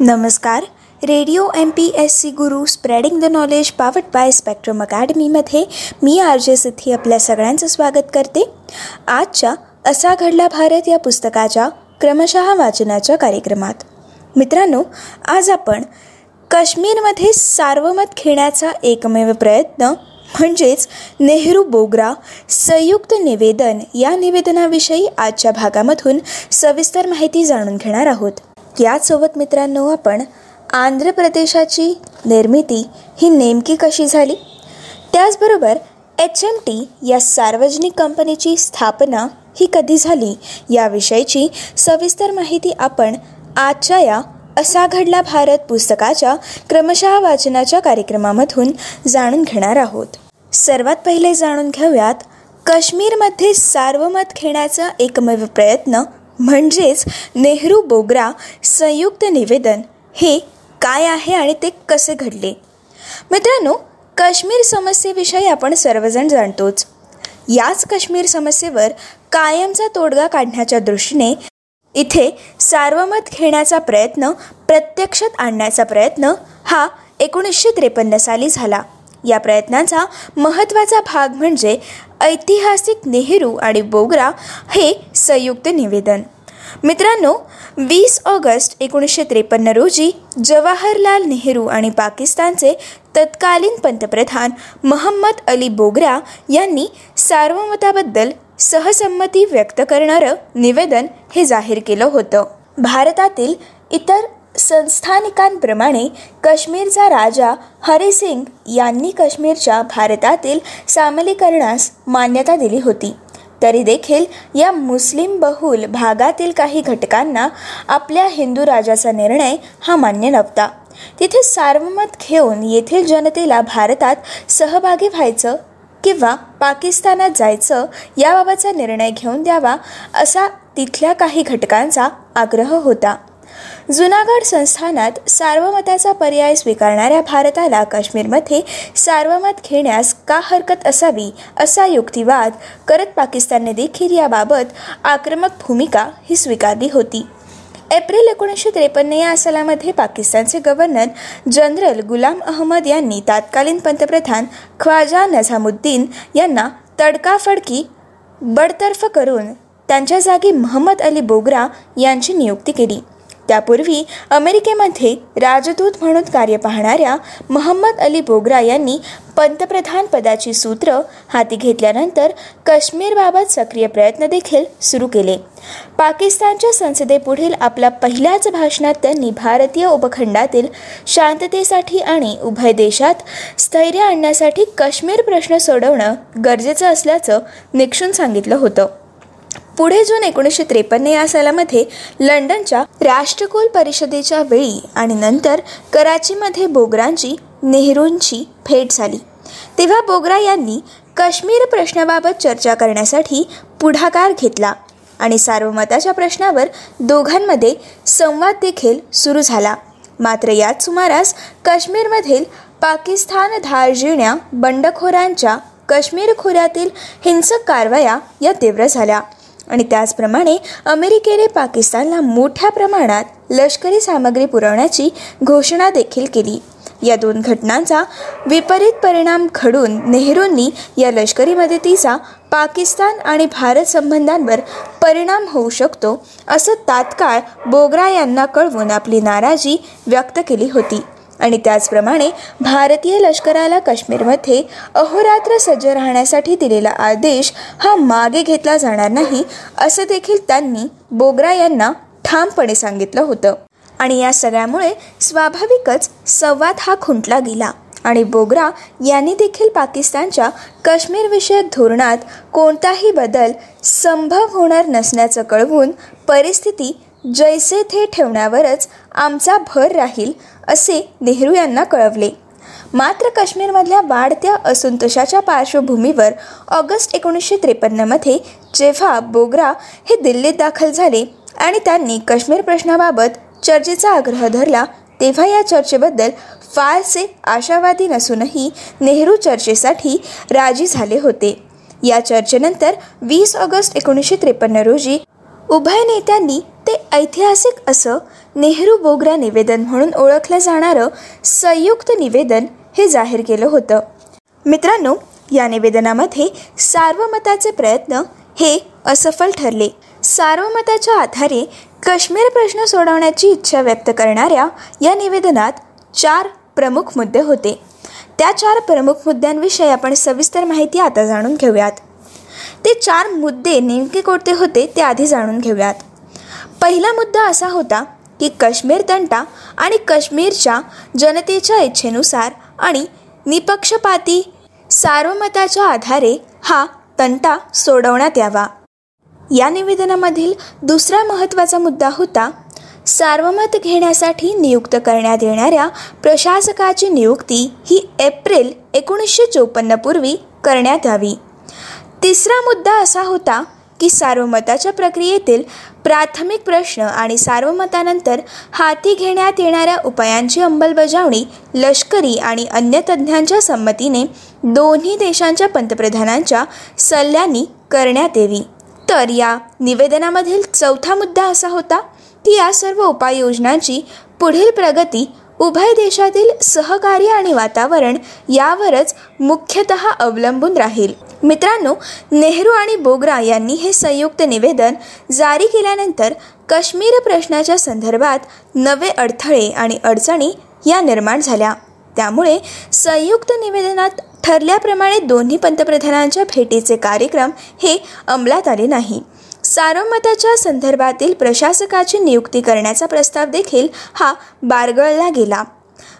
नमस्कार. Radio M P S C Guru spreading the knowledge powered by spectrum अकॅडमीमध्ये मी R J Siddhi आपल्या सगळ्यांचं स्वागत करते. आजच्या असा घडला भारत या पुस्तकाच्या क्रमशः वाचनाच्या कार्यक्रमात. मित्रांनो आज आपण काश्मीरमध्ये सार्वमत खेळण्याचा एकमेव प्रयत्न म्हणजेच नेहरू बोगरा संयुक्त निवेदन या निवेदनाविषयी आजच्या भागामधून सविस्तर माहिती जाणून घेणार आहोत. यासोबत मित्रांनो आपण आंध्र प्रदेशाची निर्मिती ही नेमकी कशी झाली? त्याचबरोबर एच एम टी या सार्वजनिक कंपनीची स्थापना ही कधी झाली? याविषयीची सविस्तर माहिती आपण आजच्या या असा घडला भारत पुस्तकाच्या क्रमशः वाचनाच्या कार्यक्रमामधून जाणून घेणार आहोत. सर्वात पहिले जाणून घेऊयात काश्मीरमध्ये सार्वमत घेण्याचा एकमेव प्रयत्न म्हणजेच नेहरू बोगरा संयुक्त निवेदन. हे काय आहे आणि ते कसे घडले? मित्रांनो काश्मीर समस्येविषयी आपण सर्वजण जाणतोच. याच काश्मीर समस्येवर कायमचा तोडगा काढण्याच्या दृष्टीने इथे सार्वमत घेण्याचा प्रयत्न प्रत्यक्षात आणण्याचा प्रयत्न हा एकोणीसशे त्रेपन्न साली झाला. या प्रयत्नाचा महत्त्वाचा भाग म्हणजे ऐतिहासिक नेहरू आणि बोगरा हे संयुक्त निवेदन. मित्रांनो वीस ऑगस्ट एकोणीसशे त्रेपन्न रोजी जवाहरलाल नेहरू आणि पाकिस्तानचे तत्कालीन पंतप्रधान महम्मद अली बोगरा यांनी सार्वमताबद्दल सहसंमती व्यक्त करणारं निवेदन हे जाहीर केलं होतं. भारतातील इतर संस्थानिकांप्रमाणे काश्मीरचा राजा हरिसिंग यांनी काश्मीरच्या भारतातील सामलीकरणास मान्यता दिली होती. तरी देखील या मुस्लिम बहुल भागातील काही घटकांना आपल्या हिंदू राजाचा निर्णय हा मान्य नव्हता. तिथे सार्वमत घेऊन येथील जनतेला भारतात सहभागी व्हायचं किंवा पाकिस्तानात जायचं याबाबतचा निर्णय घेऊन द्यावा असा तिथल्या काही घटकांचा आग्रह होता. जुनागड संस्थानात सार्वमताचा पर्याय स्वीकारणाऱ्या भारताला काश्मीरमध्ये सार्वमत घेण्यास का हरकत असावी असा युक्तिवाद करत पाकिस्तानने देखील याबाबत आक्रमक भूमिका ही स्वीकारली होती. एप्रिल एकोणीसशे त्रेपन्न या सालामध्ये पाकिस्तानचे गव्हर्नर जनरल गुलाम अहमद यांनी तत्कालीन पंतप्रधान ख्वाजा नझामुद्दीन यांना तडकाफडकी बडतर्फ करून त्यांच्या जागी महम्मद अली बोगरा यांची नियुक्ती केली. त्यापूर्वी अमेरिकेमध्ये राजदूत म्हणून कार्य पाहणाऱ्या महम्मद अली बोगरा यांनी पंतप्रधान पदाची सूत्र हाती घेतल्यानंतर काश्मीरबाबत सक्रिय प्रयत्न देखील सुरू केले. पाकिस्तानच्या संसदेपुढील आपल्या पहिल्याच भाषणात त्यांनी भारतीय उपखंडातील शांततेसाठी आणि उभय देशात स्थैर्य आणण्यासाठी काश्मीर प्रश्न सोडवणं गरजेचं असल्याचं निक्षून सांगितलं होतं. पुढे जून एकोणीसशे त्रेपन्न या सालामध्ये लंडनच्या राष्ट्रकुल परिषदेच्या वेळी आणि नंतर कराचीमध्ये बोगरांची नेहरूंची भेट झाली. तेव्हा बोगरा यांनी काश्मीर प्रश्नाबाबत चर्चा करण्यासाठी पुढाकार घेतला आणि सार्वमताच्या प्रश्नावर दोघांमध्ये संवाद देखील सुरू झाला. मात्र याच सुमारास काश्मीरमधील पाकिस्तान धारजिण्या बंडखोरांच्या काश्मीर खोऱ्यातील हिंसक कारवाया या तीव्र झाल्या. आणि त्याचप्रमाणे अमेरिकेने पाकिस्तानला मोठ्या प्रमाणात लष्करी सामग्री पुरवण्याची घोषणा देखील केली. या दोन घटनांचा विपरीत परिणाम घडून नेहरूंनी या लष्करी मदतीचा पाकिस्तान आणि भारत संबंधांवर परिणाम होऊ शकतो असं तात्काळ बोगरा यांना कळवून आपली नाराजी व्यक्त केली होती. आणि त्याचप्रमाणे भारतीय लष्कराला काश्मीरमध्ये अहोरात्र सज्ज राहण्यासाठी दिलेला आदेश हा मागे घेतला जाणार नाही असं देखील त्यांनी बोगरा यांना ठामपणे सांगितलं होतं. आणि या सगळ्यामुळे स्वाभाविकच संवाद हा खुंटला गेला. आणि बोगरा यांनी देखील पाकिस्तानच्या काश्मीरविषयक धोरणात कोणताही बदल संभव होणार नसल्याचं कळवून परिस्थिती जैसे थे ठेवण्यावरच आमचा भर राहील असे नेहरू यांना कळवले. मात्र काश्मीरमधल्या वाढत्या असंतोषाच्या पार्श्वभूमीवर ऑगस्ट एकोणीसशे त्रेपन्नमध्ये जेव्हा बोगरा हे दिल्लीत दाखल झाले आणि त्यांनी काश्मीर प्रश्नाबाबत चर्चेचा आग्रह धरला तेव्हा या चर्चेबद्दल फारसे आशावादी नसूनही नेहरू चर्चेसाठी राजी झाले होते. या चर्चेनंतर वीस ऑगस्ट एकोणीसशे त्रेपन्न रोजी उभय नेत्यांनी ते ऐतिहासिक असं नेहरू बोगरा निवेदन म्हणून ओळखलं जाणारं संयुक्त निवेदन हे जाहीर केलं होतं. मित्रांनो या निवेदनामध्ये सार्वमताचे प्रयत्न हे असफल ठरले. सार्वमताच्या आधारे काश्मीर प्रश्न सोडवण्याची इच्छा व्यक्त करणाऱ्या या निवेदनात चार प्रमुख मुद्दे होते. त्या चार प्रमुख मुद्द्यांविषयी आपण सविस्तर माहिती आता जाणून घेऊयात. ते चार मुद्दे नेमके कोणते होते ते आधी जाणून घेऊयात. पहिला मुद्दा असा होता की काश्मीर तंटा आणि काश्मीरच्या जनतेच्या इच्छेनुसार आणि निपक्षपाती सार्वमताच्या आधारे हा तंटा सोडवण्यात यावा. या निवेदनामधील दुसरा महत्त्वाचा मुद्दा होता सार्वमत घेण्यासाठी नियुक्त करण्यात येणाऱ्या प्रशासकाची नियुक्ती ही एप्रिल एकोणीसशे चोपन्नपूर्वी करण्यात यावी. तिसरा मुद्दा असा होता की सार्वमताच्या प्रक्रियेतील प्राथमिक प्रश्न आणि सार्वमतानंतर हाती घेण्यात येणाऱ्या उपायांची अंमलबजावणी लष्करी आणि अन्य तज्ज्ञांच्या संमतीने दोन्ही देशांच्या पंतप्रधानांच्या सल्ल्यांनी करण्यात यावी. तर या निवेदनामधील चौथा मुद्दा असा होता की या सर्व उपाययोजनांची पुढील प्रगती उभय देशातील सहकार्य आणि वातावरण यावरच मुख्यतः अवलंबून राहील. मित्रांनो नेहरू आणि बोगरा यांनी हे संयुक्त निवेदन जारी केल्यानंतर काश्मीर प्रश्नाच्या संदर्भात नवे अडथळे आणि अडचणी या निर्माण झाल्या. त्यामुळे संयुक्त निवेदनात ठरल्याप्रमाणे दोन्ही पंतप्रधानांच्या भेटीचे कार्यक्रम हे अंमलात आले नाही. सार्वमताच्या संदर्भातील प्रशासकाची नियुक्ती करण्याचा प्रस्ताव देखील हा बारगळला गेला.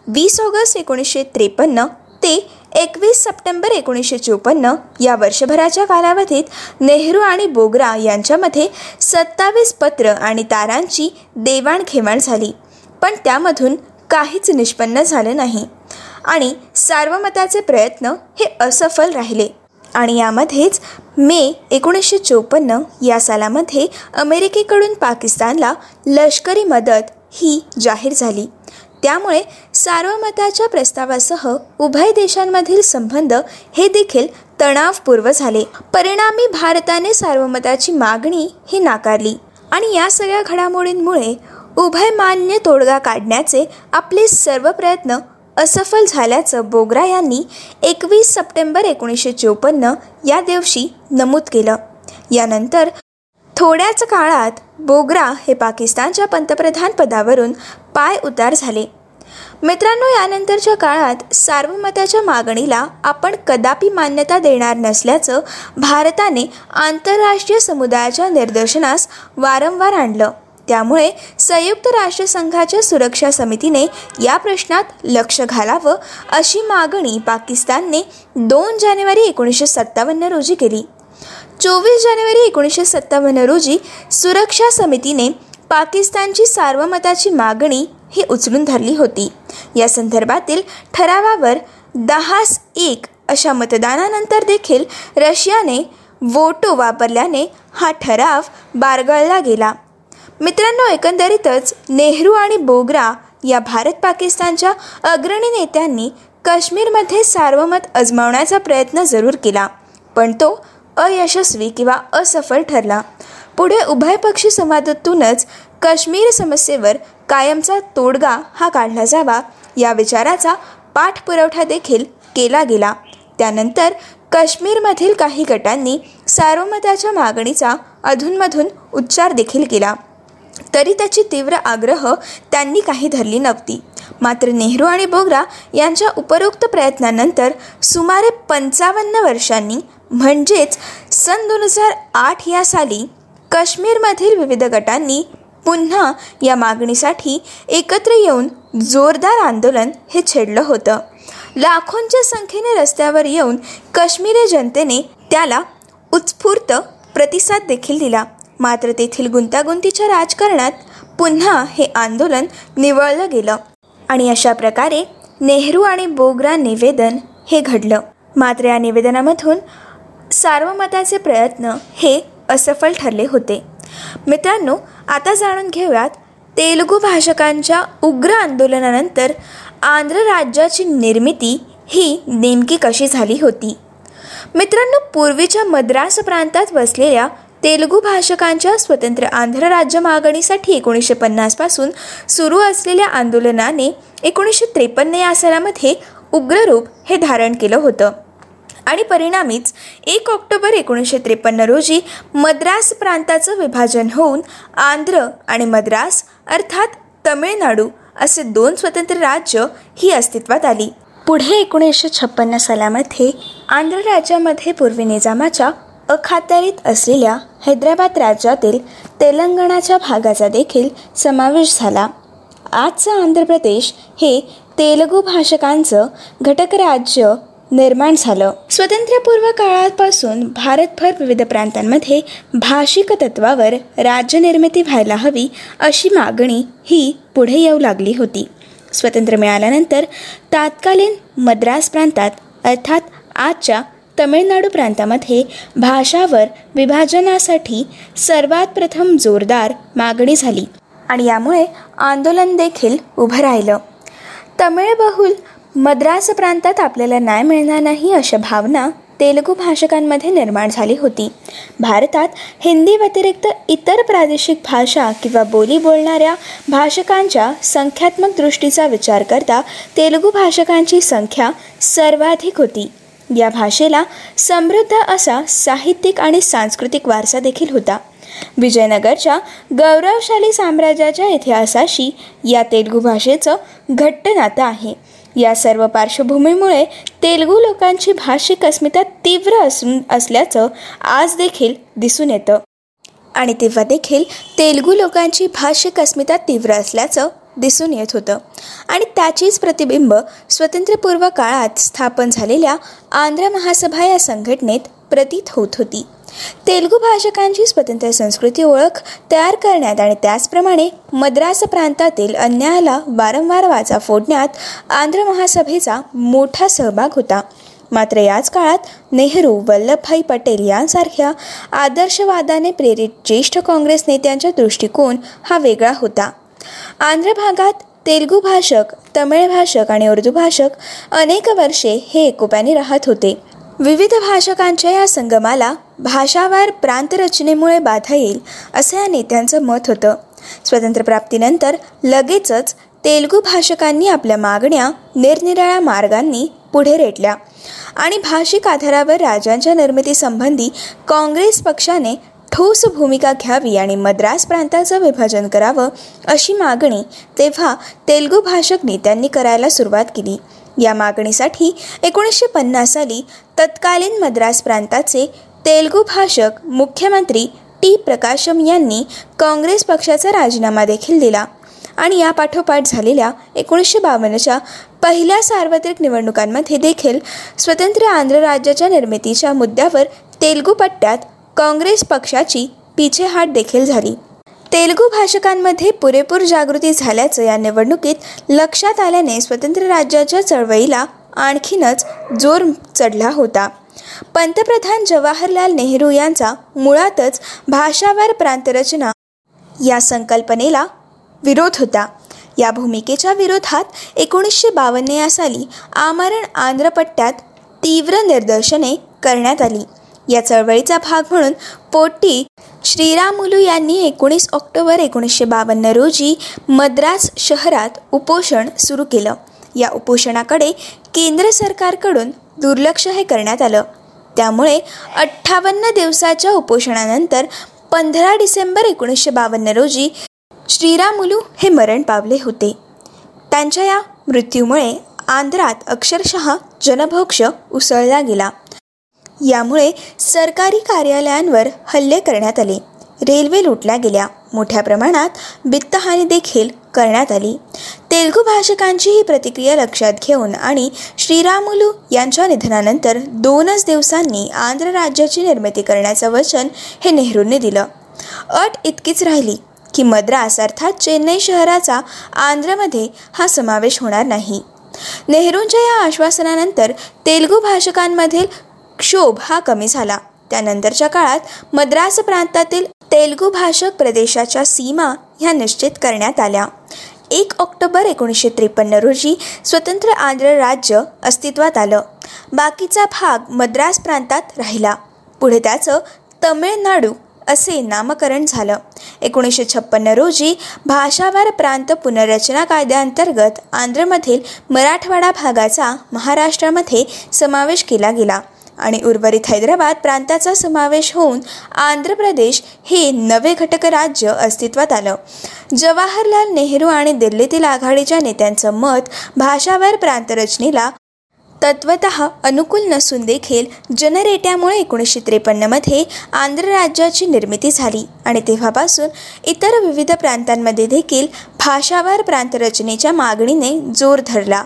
वीस ऑगस्ट एकोणीसशे त्रेपन्न ते एकवीस सप्टेंबर एकोणीसशे चोपन्न या वर्षभराच्या कालावधीत नेहरू आणि बोगरा यांच्यामध्ये सत्तावीस पत्र आणि तारांची देवाणघेवाण झाली. पण त्यामधून काहीच निष्पन्न झालं नाही आणि सार्वमताचे प्रयत्न हे असफल राहिले आणि यामध्येच मे एकोणीसशे चोपन्न या सालामध्ये अमेरिकेकडून पाकिस्तानला लष्करी मदत ही जाहीर झाली. त्यामुळे सार्वमताच्या प्रस्तावासह उभय देशांमधील संबंध हे देखील तणावपूर्व झाले. परिणामी भारताने सार्वमताची मागणी ही नाकारली आणि या सगळ्या घडामोडींमुळे उभय मान्य तोडगा काढण्याचे आपले सर्व प्रयत्न असफल झाल्याचं बोगरा यांनी एकवीस सप्टेंबर एकोणीसशे चोपन्न या दिवशी नमूद केलं. यानंतर थोड्याच काळात बोगरा हे पाकिस्तानच्या पंतप्रधान पदावरून पाय उतार झाले. मित्रांनो यानंतरच्या काळात सार्वमताच्या मागणीला आपण कदापि मान्यता देणार नसल्याचं भारताने आंतरराष्ट्रीय समुदायाच्या निदर्शनास वारंवार आणलं. त्यामुळे संयुक्त राष्ट्रसंघाच्या सुरक्षा समितीने या प्रश्नात लक्ष घालावं अशी मागणी पाकिस्तानने दोन जानेवारी एकोणीसशे सत्तावन्न रोजी केली. चोवीस जानेवारी एकोणीसशे सत्तावन्न रोजी सुरक्षा समितीने पाकिस्तानची सार्वमताची मागणी ही उचलून धरली होती. या संदर्भातील ठरावावर दहास एक अशा मतदानानंतर देखील रशियाने वोटो वापरल्याने हा ठराव बारगळला गेला. मित्रांनो एकंदरीतच नेहरू आणि बोगरा या भारत पाकिस्तानच्या अग्रणी नेत्यांनी काश्मीरमध्ये सार्वमत अजमावण्याचा प्रयत्न जरूर केला पण तो अयशस्वी किंवा असफल ठरला. पुढे उभयपक्षी संवादातूनच काश्मीर समस्येवर कायमचा तोडगा हा काढला जावा या विचाराचा पाठपुरवठा देखील केला गेला. त्यानंतर काश्मीरमधील काही गटांनी सार्वमताच्या मागणीचा अधूनमधून उच्चार देखील केला. तरी त्याची तीव्र आग्रह त्यांनी काही धरली नव्हती. मात्र नेहरू आणि बोगरा यांच्या उपरोक्त प्रयत्नानंतर सुमारे पंचावन्न वर्षांनी म्हणजेच सन दोन हजार आठ या साली काश्मीरमधील विविध गटांनी पुन्हा या मागणीसाठी एकत्र येऊन जोरदार आंदोलन हे छेडलं होतं. लाखोंच्या संख्येने रस्त्यावर येऊन काश्मीरी जनतेने त्याला उत्स्फूर्त प्रतिसाद देखील दिला. मात्र तेथील गुंतागुंतीच्या राजकारणात पुन्हा हे आंदोलन निवळलं गेलं. आणि अशा प्रकारे नेहरू आणि बोगरा निवेदन हे घडलं. मात्र या निवेदनामधून सार्वमताचे प्रयत्न हे असफल ठरले होते. मित्रांनो आता जाणून घेऊयात तेलुगू भाषकांच्या उग्र आंदोलनानंतर आंध्र राज्याची निर्मिती ही नेमकी कशी झाली होती? मित्रांनो पूर्वीच्या मद्रास प्रांतात वसलेल्या तेलुगू भाषकांच्या स्वतंत्र आंध्र राज्य मागणीसाठी एकोणीसशे पन्नासपासून सुरू असलेल्या आंदोलनाने एकोणीसशे त्रेपन्न या सालामध्ये उग्ररूप हे धारण केलं होतं. आणि परिणामीच एक ऑक्टोबर एकोणीसशे त्रेपन्न रोजी मद्रास प्रांताचं विभाजन होऊन आंध्र आणि मद्रास अर्थात तमिळनाडू असे दोन स्वतंत्र राज्य ही अस्तित्वात आली. पुढे एकोणीसशे छप्पन्न सालामध्ये आंध्र राज्यामध्ये पूर्वी निजामाच्या अखात्यारीत असलेल्या हैदराबाद राज्यातील तेलंगणाच्या भागाचा देखील समावेश झाला. आजचा आंध्र प्रदेश हे तेलुगू भाषकांचं घटक राज्य निर्माण झालं. स्वातंत्र्यपूर्व काळापासून भारतभर विविध प्रांतांमध्ये भाषिक तत्वावर राज्यनिर्मिती व्हायला हवी अशी मागणी ही पुढे येऊ लागली होती. स्वतंत्र मिळाल्यानंतर तात्कालीन मद्रास प्रांतात अर्थात आजच्या तमिळनाडू प्रांतामध्ये भाषावर विभाजनासाठी सर्वात प्रथम जोरदार मागणी झाली आणि यामुळे आंदोलन देखील उभं राहिलं. तमिळ बहुल मद्रास प्रांतात आपल्याला न्याय मिळणार नाही अशा भावना तेलुगू भाषकांमध्ये निर्माण झाली होती. भारतात हिंदी व्यतिरिक्त इतर प्रादेशिक भाषा किंवा बोली बोलणाऱ्या भाषकांच्या संख्यात्मक दृष्टीचा विचार करता तेलुगू भाषकांची संख्या सर्वाधिक होती. या भाषेला समृद्ध असा साहित्यिक आणि सांस्कृतिक वारसा देखील होता. विजयनगरच्या गौरवशाली साम्राज्याच्या इतिहासाशी या तेलुगू भाषेचं घट्ट नातं आहे. या सर्व पार्श्वभूमीमुळे तेलुगू लोकांची भाषिक अस्मिता तीव्र असून असल्याचं आज देखील दिसून येतं. आणि तेव्हा देखील तेलुगू लोकांची भाषिक अस्मिता तीव्र असल्याचं दिसून येत होतं. आणि त्याचीच प्रतिबिंब स्वतंत्रपूर्व काळात स्थापन झालेल्या आंध्र महासभा या संघटनेत प्रतीत होत होती. तेलुगू भाषकांची स्वतंत्र संस्कृती ओळख तयार करण्यात आणि त्याचप्रमाणे मद्रास प्रांतातील अन्यायाला वारंवार वाचा फोडण्यात आंध्र महासभेचा मोठा सहभाग होता. मात्र याच काळात नेहरू वल्लभभाई पटेल यांसारख्या आदर्शवादाने प्रेरित ज्येष्ठ काँग्रेस नेत्यांचा दृष्टिकोन हा वेगळा होता. आंध्र भागात तेलुगू भाषक तमिळ भाषक आणि उर्दू भाषक अनेक वर्षे हे एकोप्याने राहत होते. विविध भाषकांच्या या संगमाला भाषावार प्रांतरचनेमुळे बाधा येईल असं या नेत्यांचं मत होतं. स्वातंत्र्यप्राप्तीनंतर लगेचच तेलुगू भाषकांनी आपल्या मागण्या निरनिराळ्या मार्गांनी पुढे रेटल्या आणि भाषिक आधारावर राज्यांच्या निर्मितीसंबंधी काँग्रेस पक्षाने ठोस भूमिका घ्यावी आणि मद्रास प्रांताचं विभाजन करावं अशी मागणी तेव्हा तेलगू भाषक नेत्यांनी करायला सुरुवात केली. या मागणीसाठी एकोणीसशे पन्नास साली तत्कालीन मद्रास प्रांताचे तेलगू भाषक मुख्यमंत्री टी. प्रकाशम यांनी काँग्रेस पक्षाचा राजीनामा देखील दिला आणि या पाठोपाठ झालेल्या एकोणीसशे बावन्नच्या पहिल्या सार्वत्रिक निवडणुकांमध्ये देखील स्वतंत्र आंध्र राज्याच्या निर्मितीच्या मुद्द्यावर तेलगू पट्ट्यात काँग्रेस पक्षाची पिछेहाट देखील झाली. तेलगू भाषकांमध्ये पुरेपूर जागृती झाल्याचं या निवडणुकीत लक्षात आल्याने स्वतंत्र राज्याच्या चळवळीला आणखीनच जोर चढला होता. पंतप्रधान जवाहरलाल नेहरू यांचा मुळातच भाषावार प्रांतरचना या संकल्पनेला विरोध होता. या भूमिकेच्या विरोधात एकोणीसशे बावन्न या साली आमरण आंध्रपट्ट्यात तीव्र निदर्शने करण्यात आली. या चळवळीचा भाग म्हणून पोटी श्रीरामुलू यांनी एकोणीस ऑक्टोबर एकोणीसशे बावन्न रोजी मद्रास शहरात उपोषण सुरू केलं. या उपोषणाकडे केंद्र सरकारकडून दुर्लक्ष हे करण्यात आलं. त्यामुळे अठ्ठावन्न दिवसाच्या उपोषणानंतर पंधरा डिसेंबर एकोणीसशे बावन्न रोजी श्रीरामुलू हे मरण पावले होते. त्यांच्या या मृत्यूमुळे आंध्रात अक्षरशः जनभोक्ष उसळला गेला. यामुळे सरकारी कार्यालयांवर हल्ले करण्यात आले. रेल्वे लुटल्या गेल्या. मोठ्या प्रमाणात वित्तहानी देखील करण्यात आली. तेलुगू भाषकांची ही प्रतिक्रिया लक्षात घेऊन आणि श्रीरामुलू यांच्या निधनानंतर दोनच दिवसांनी आंध्र राज्याची निर्मिती करण्याचं वचन हे नेहरूंनी दिलं. अट इतकीच राहिली की मद्रास अर्थात चेन्नई शहराचा आंध्रमध्ये हा समावेश होणार नाही. नेहरूंच्या या आश्वासनानंतर तेलुगू भाषकांमधील क्षोभ हा कमी झाला. त्यानंतरच्या काळात मद्रास प्रांतातील तेलगू भाषक प्रदेशाच्या सीमा ह्या निश्चित करण्यात आल्या. एक ऑक्टोबर एकोणीसशे त्रेपन्न रोजी स्वतंत्र आंध्र राज्य अस्तित्वात आलं. बाकीचा भाग मद्रास प्रांतात राहिला. पुढे त्याचं तमिळनाडू असे नामकरण झालं. एकोणीसशे छप्पन्न रोजी भाषावार प्रांत पुनर्रचना कायद्याअंतर्गत आंध्रमधील मराठवाडा भागाचा महाराष्ट्रामध्ये समावेश केला गेला. आणि उर्वरित हैदराबाद प्रांताचा समावेश होऊन आंध्र प्रदेश हे नवे घटक राज्य अस्तित्वात आलं. जवाहरलाल नेहरू आणि दिल्लीतील आघाडीच्या नेत्यांचं मत भाषावर प्रांतरचनेला तत्वत अनुकूल नसून देखील जनरेट्यामुळे एकोणीसशे त्रेपन्नमध्ये आंध्र राज्याची निर्मिती झाली. आणि तेव्हापासून इतर विविध प्रांतांमध्ये देखील भाषावार प्रांतरचनेच्या मागणीने जोर धरला.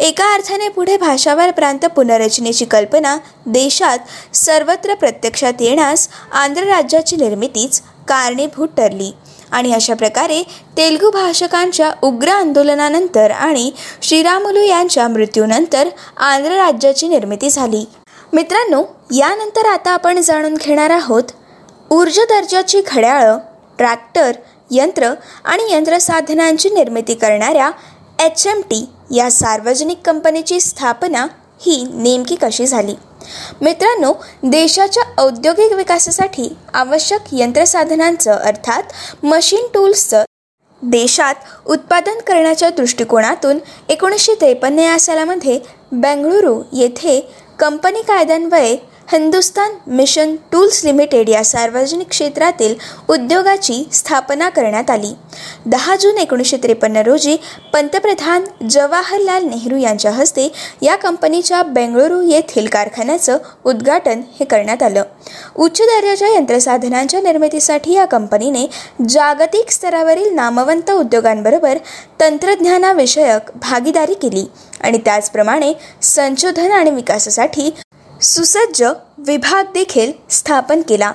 एका अर्थाने पुढे भाषावार प्रांत पुनर्रचनेची कल्पना देशात सर्वत्र प्रत्यक्षात येण्यास आंध्र राज्याची निर्मितीच कारणीभूत ठरली. आणि अशा प्रकारे तेलुगू भाषकांच्या उग्र आंदोलनानंतर आणि श्रीरामुलू यांच्या मृत्यूनंतर आंध्र राज्याची निर्मिती झाली. मित्रांनो यानंतर आता आपण जाणून घेणार आहोत ऊर्जा दर्जाची घड्याळं ट्रॅक्टर यंत्र आणि यंत्रसाधनांची निर्मिती करणाऱ्या एच एम टी या सार्वजनिक कंपनीची स्थापना ही नेमकी कशी झाली? मित्रांनो देशाच्या औद्योगिक विकासासाठी आवश्यक यंत्रसाधनांचं अर्थात मशीन टूल्सचं देशात उत्पादन करण्याच्या दृष्टिकोनातून एकोणीसशे त्रेपन्न या सालामध्ये बेंगळुरू येथे कंपनी कायद्यान्वये हिंदुस्तान मिशन टूल्स लिमिटेड या सार्वजनिक क्षेत्रातील उद्योगाची स्थापना करण्यात आली. दहा जून एकोणीसशे त्रेपन्न रोजी पंतप्रधान जवाहरलाल नेहरू यांच्या हस्ते या कंपनीच्या बेंगळुरू येथील कारखान्याचं उद्घाटन हे करण्यात आलं. उच्च दर्जाच्या यंत्रसाधनांच्या निर्मितीसाठी या कंपनीने जागतिक स्तरावरील नामवंत उद्योगांबरोबर तंत्रज्ञानाविषयक भागीदारी केली आणि त्याचप्रमाणे संशोधन आणि विकासासाठी सुसज्ज विभाग देखील स्थापन केला.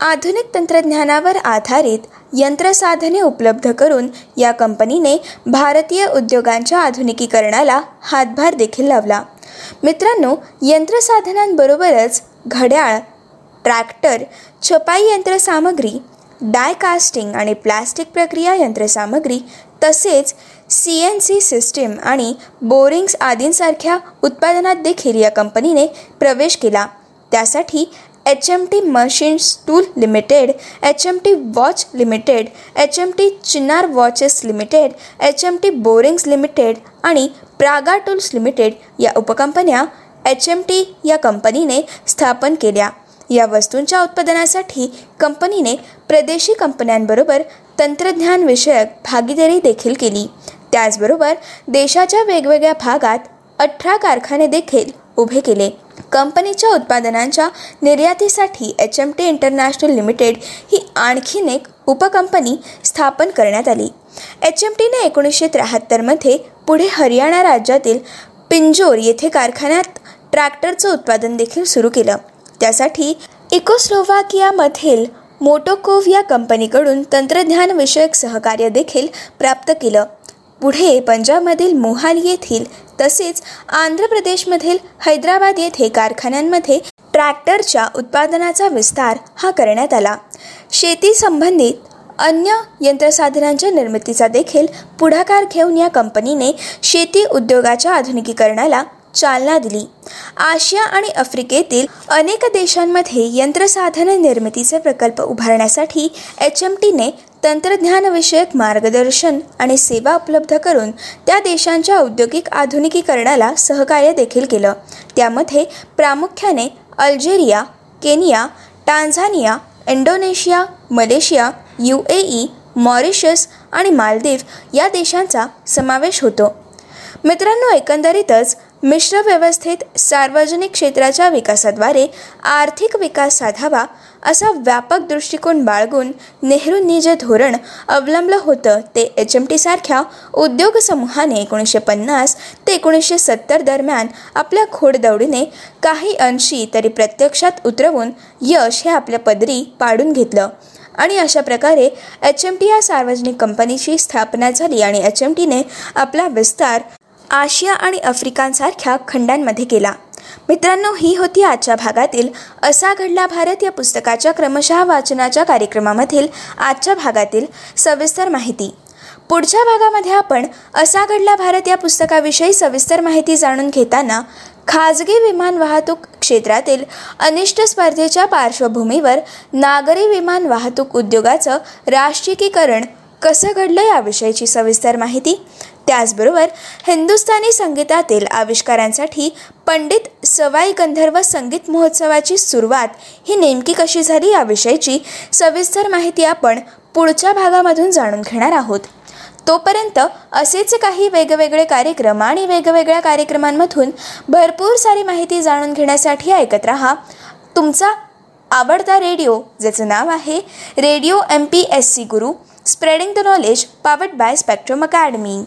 आधुनिक तंत्रज्ञानावर आधारित यंत्रसाधने उपलब्ध करून या कंपनीने भारतीय उद्योगांच्या आधुनिकीकरणाला हातभार देखील लावला. मित्रांनो यंत्रसाधनांबरोबरच घड्याळ ट्रॅक्टर छपाई यंत्रसामग्री डाय कास्टिंग आणि प्लास्टिक प्रक्रिया यंत्रसामग्री तसेच सी एन सी सिस्टीम आणि बोरिंग्स आदींसारख्या उत्पादनात देखील या कंपनीने प्रवेश केला. त्यासाठी H M T Machines Tool Limited H M T Watch Limited H M T Chinar Watches Limited H M T Bearings Limited आणि प्रागा टूल्स लिमिटेड या उपकंपन्या एच एम टी या कंपनीने स्थापन केल्या. या वस्तूंच्या उत्पादनासाठी कंपनीने प्रदेशी कंपन्यांबरोबर तंत्रज्ञानविषयक भागीदारी देखील केली. त्याचबरोबर देशाच्या वेगवेगळ्या भागात अठरा कारखाने देखील उभे केले. कंपनीच्या उत्पादनांच्या निर्यातीसाठी H M T International Limited ही आणखीन एक उपकंपनी स्थापन करण्यात आली. एच एम टीने एकोणीसशे त्र्याहत्तरमध्ये पुढे हरियाणा राज्यातील पिंजोर येथे कारखान्यात ट्रॅक्टरचं उत्पादन देखील सुरू केलं. त्यासाठी इकोस्लोवाकियामधील मोटोकोव्ह या कंपनीकडून तंत्रज्ञानविषयक सहकार्य देखील प्राप्त केलं. पुढे पंजाबमधील मोहाली येथील तसेच आंध्र प्रदेशमधील हैदराबाद येथे कारखान्यांमध्ये ट्रॅक्टरच्या उत्पादनाचा विस्तार हा करण्यात आला. शेती संबंधित अन्य यंत्रसाधनांच्या निर्मितीचा देखील पुढाकार घेऊन या कंपनीने शेती उद्योगाच्या आधुनिकीकरणाला चालना दिली. आशिया आणि आफ्रिकेतील अनेक देशांमध्ये यंत्रसाधन निर्मितीचे प्रकल्प उभारण्यासाठी एच एम टीने तंत्रज्ञानविषयक मार्गदर्शन आणि सेवा उपलब्ध करून त्या देशांच्या औद्योगिक आधुनिकीकरणाला सहकार्य देखील केलं. त्यामध्ये प्रामुख्याने Algeria Kenya Tanzania Indonesia Malaysia U A E Mauritius आणि मालदीव या देशांचा समावेश होतो. मित्रांनो एकंदरीतच मिश्र व्यवस्थेत सार्वजनिक क्षेत्राच्या विकासाद्वारे आर्थिक विकास साधावा असा व्यापक दृष्टिकोन बाळगून नेहरूंनी जे धोरण अवलंबलं होतं ते एच एम टीसारख्या उद्योग समूहाने एकोणीसशे पन्नास ते एकोणीसशे सत्तर दरम्यान आपल्या खोडदौडीने काही अंशी तरी प्रत्यक्षात उतरवून यश हे आपल्या पदरी पाडून घेतलं. आणि अशा प्रकारे एच एम टी या सार्वजनिक कंपनीची स्थापना झाली आणि एच एम टीने आपला विस्तार आशिया आणि आफ्रिकांसारख्या खंडांमध्ये केला मित्रांनो ही होती आजच्या भागातील असा घडला भारत या पुस्तकाच्या क्रमशः वाचनाच्या कार्यक्रमामधील आजच्या भागातील सविस्तर माहिती. पुढच्या भागामध्ये आपण असा घडला भारत या पुस्तकाविषयी सविस्तर माहिती जाणून घेताना खाजगी विमान वाहतूक क्षेत्रातील अनिष्ट स्पर्धेच्या पार्श्वभूमीवर नागरी विमान वाहतूक उद्योगाचं राष्ट्रीयीकरण कसं घडलं याविषयीची सविस्तर माहिती त्याचबरोबर हिंदुस्थानी संगीतातील आविष्कारांसाठी पंडित सवाई गंधर्व संगीत महोत्सवाची सुरुवात ही नेमकी कशी झाली याविषयीची सविस्तर माहिती आपण पुढच्या भागामधून जाणून घेणार आहोत. तोपर्यंत असेच काही वेगवेगळे कार्यक्रम आणि वेगवेगळ्या कार्यक्रमांमधून भरपूर सारी माहिती जाणून घेण्यासाठी ऐकत रहा. तुमचा आवडता रेडिओ ज्याचं नाव आहे radio M P S C Guru spreading the knowledge powered by Spectrum Academy.